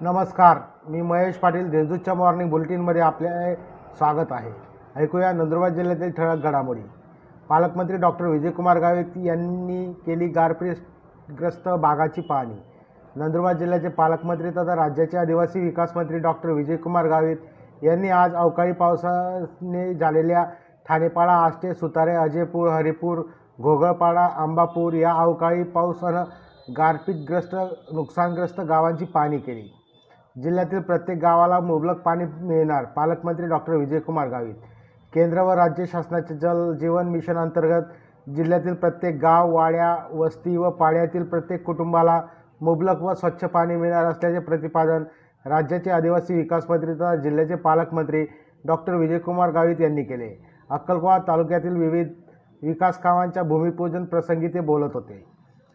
नमस्कार मी महेश पाटील देशदूतच्या मॉर्निंग बुलेटिनमध्ये आपले स्वागत आहे. ऐकूया नंदुरबार जिल्ह्यातील ठळक घडामोडी. पालकमंत्री डॉक्टर विजयकुमार गावित यांनी केली गारपीटग्रस्त भागाची पाहणी. नंदुरबार जिल्ह्याचे पालकमंत्री तथा राज्याचे आदिवासी विकास मंत्री डॉक्टर विजयकुमार गावित यांनी आज अवकाळी पावसाने झालेल्या ठाणेपाडा आष्टे सुतारे अजयपूर हरिपूर घोगळपाडा आंबापूर या अवकाळी पावसानं गारपीटग्रस्त नुकसानग्रस्त गावांची पाहणी केली. जिल्ह्यातील प्रत्येक गावाला मुबलक पाणी मिळणार. पालकमंत्री डॉक्टर विजयकुमार गावित. केंद्र व राज्य शासनाचे जल जीवन मिशन अंतर्गत जिल्ह्यातील प्रत्येक गाव वाड्या वस्ती व पाड्यातील प्रत्येक कुटुंबाला मुबलक व स्वच्छ पाणी मिळणार असल्याचे प्रतिपादन राज्याचे आदिवासी विकास मंत्री तथा जिल्ह्याचे पालकमंत्री डॉक्टर विजयकुमार गावित यांनी केले. अक्कलकोवा तालुक्यातील विविध विकास कामांच्या भूमिपूजन प्रसंगी ते बोलत होते.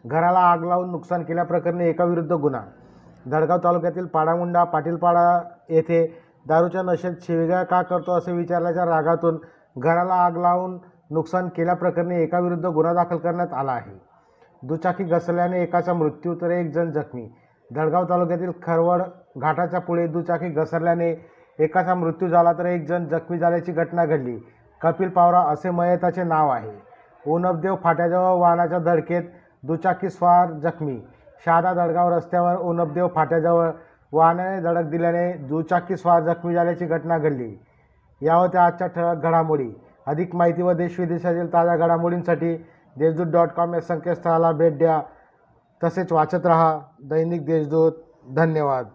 घराला आग लावून नुकसान केल्याप्रकरणी एकाविरुद्ध गुन्हा धडगाव तालुक्यातील पाडामुंडा पाटीलपाडा येथे दारूच्या नशेत शिवेगा का करतो असे विचारल्याच्या रागातून घराला आग लावून नुकसान केल्याप्रकरणी एकाविरुद्ध गुन्हा दाखल करण्यात आला आहे. दुचाकी घसरल्याने एकाचा मृत्यू तर एक जण जखमी. धडगाव तालुक्यातील खरवड घाटाच्या पुढे दुचाकी घसरल्याने एकाचा मृत्यू झाला तर एक जण जखमी झाल्याची घटना घडली. कपिल पावरा असे मयताचे नाव आहे. उनबदेव फाट्याजवळ वाहनाच्या धडकेत दुचाकी स्वार जखमी. शहादा दडगाव रस्त्यावर उनबदेव फाट्याजवळ वाहनाने धडक दिल्याने दुचाकी स्वार जखमी झाल्याची घटना घडली. या होत्या आजच्या ठळक घडामोडी. अधिक माहिती व देशविदेशातील ताज्या घडामोडींसाठी देशदूत डॉट कॉम या संकेतस्थळाला भेट द्या. तसेच वाचत रहा. दैनिक देशदूत. धन्यवाद.